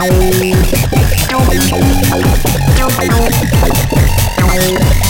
Thank you.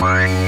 Bye.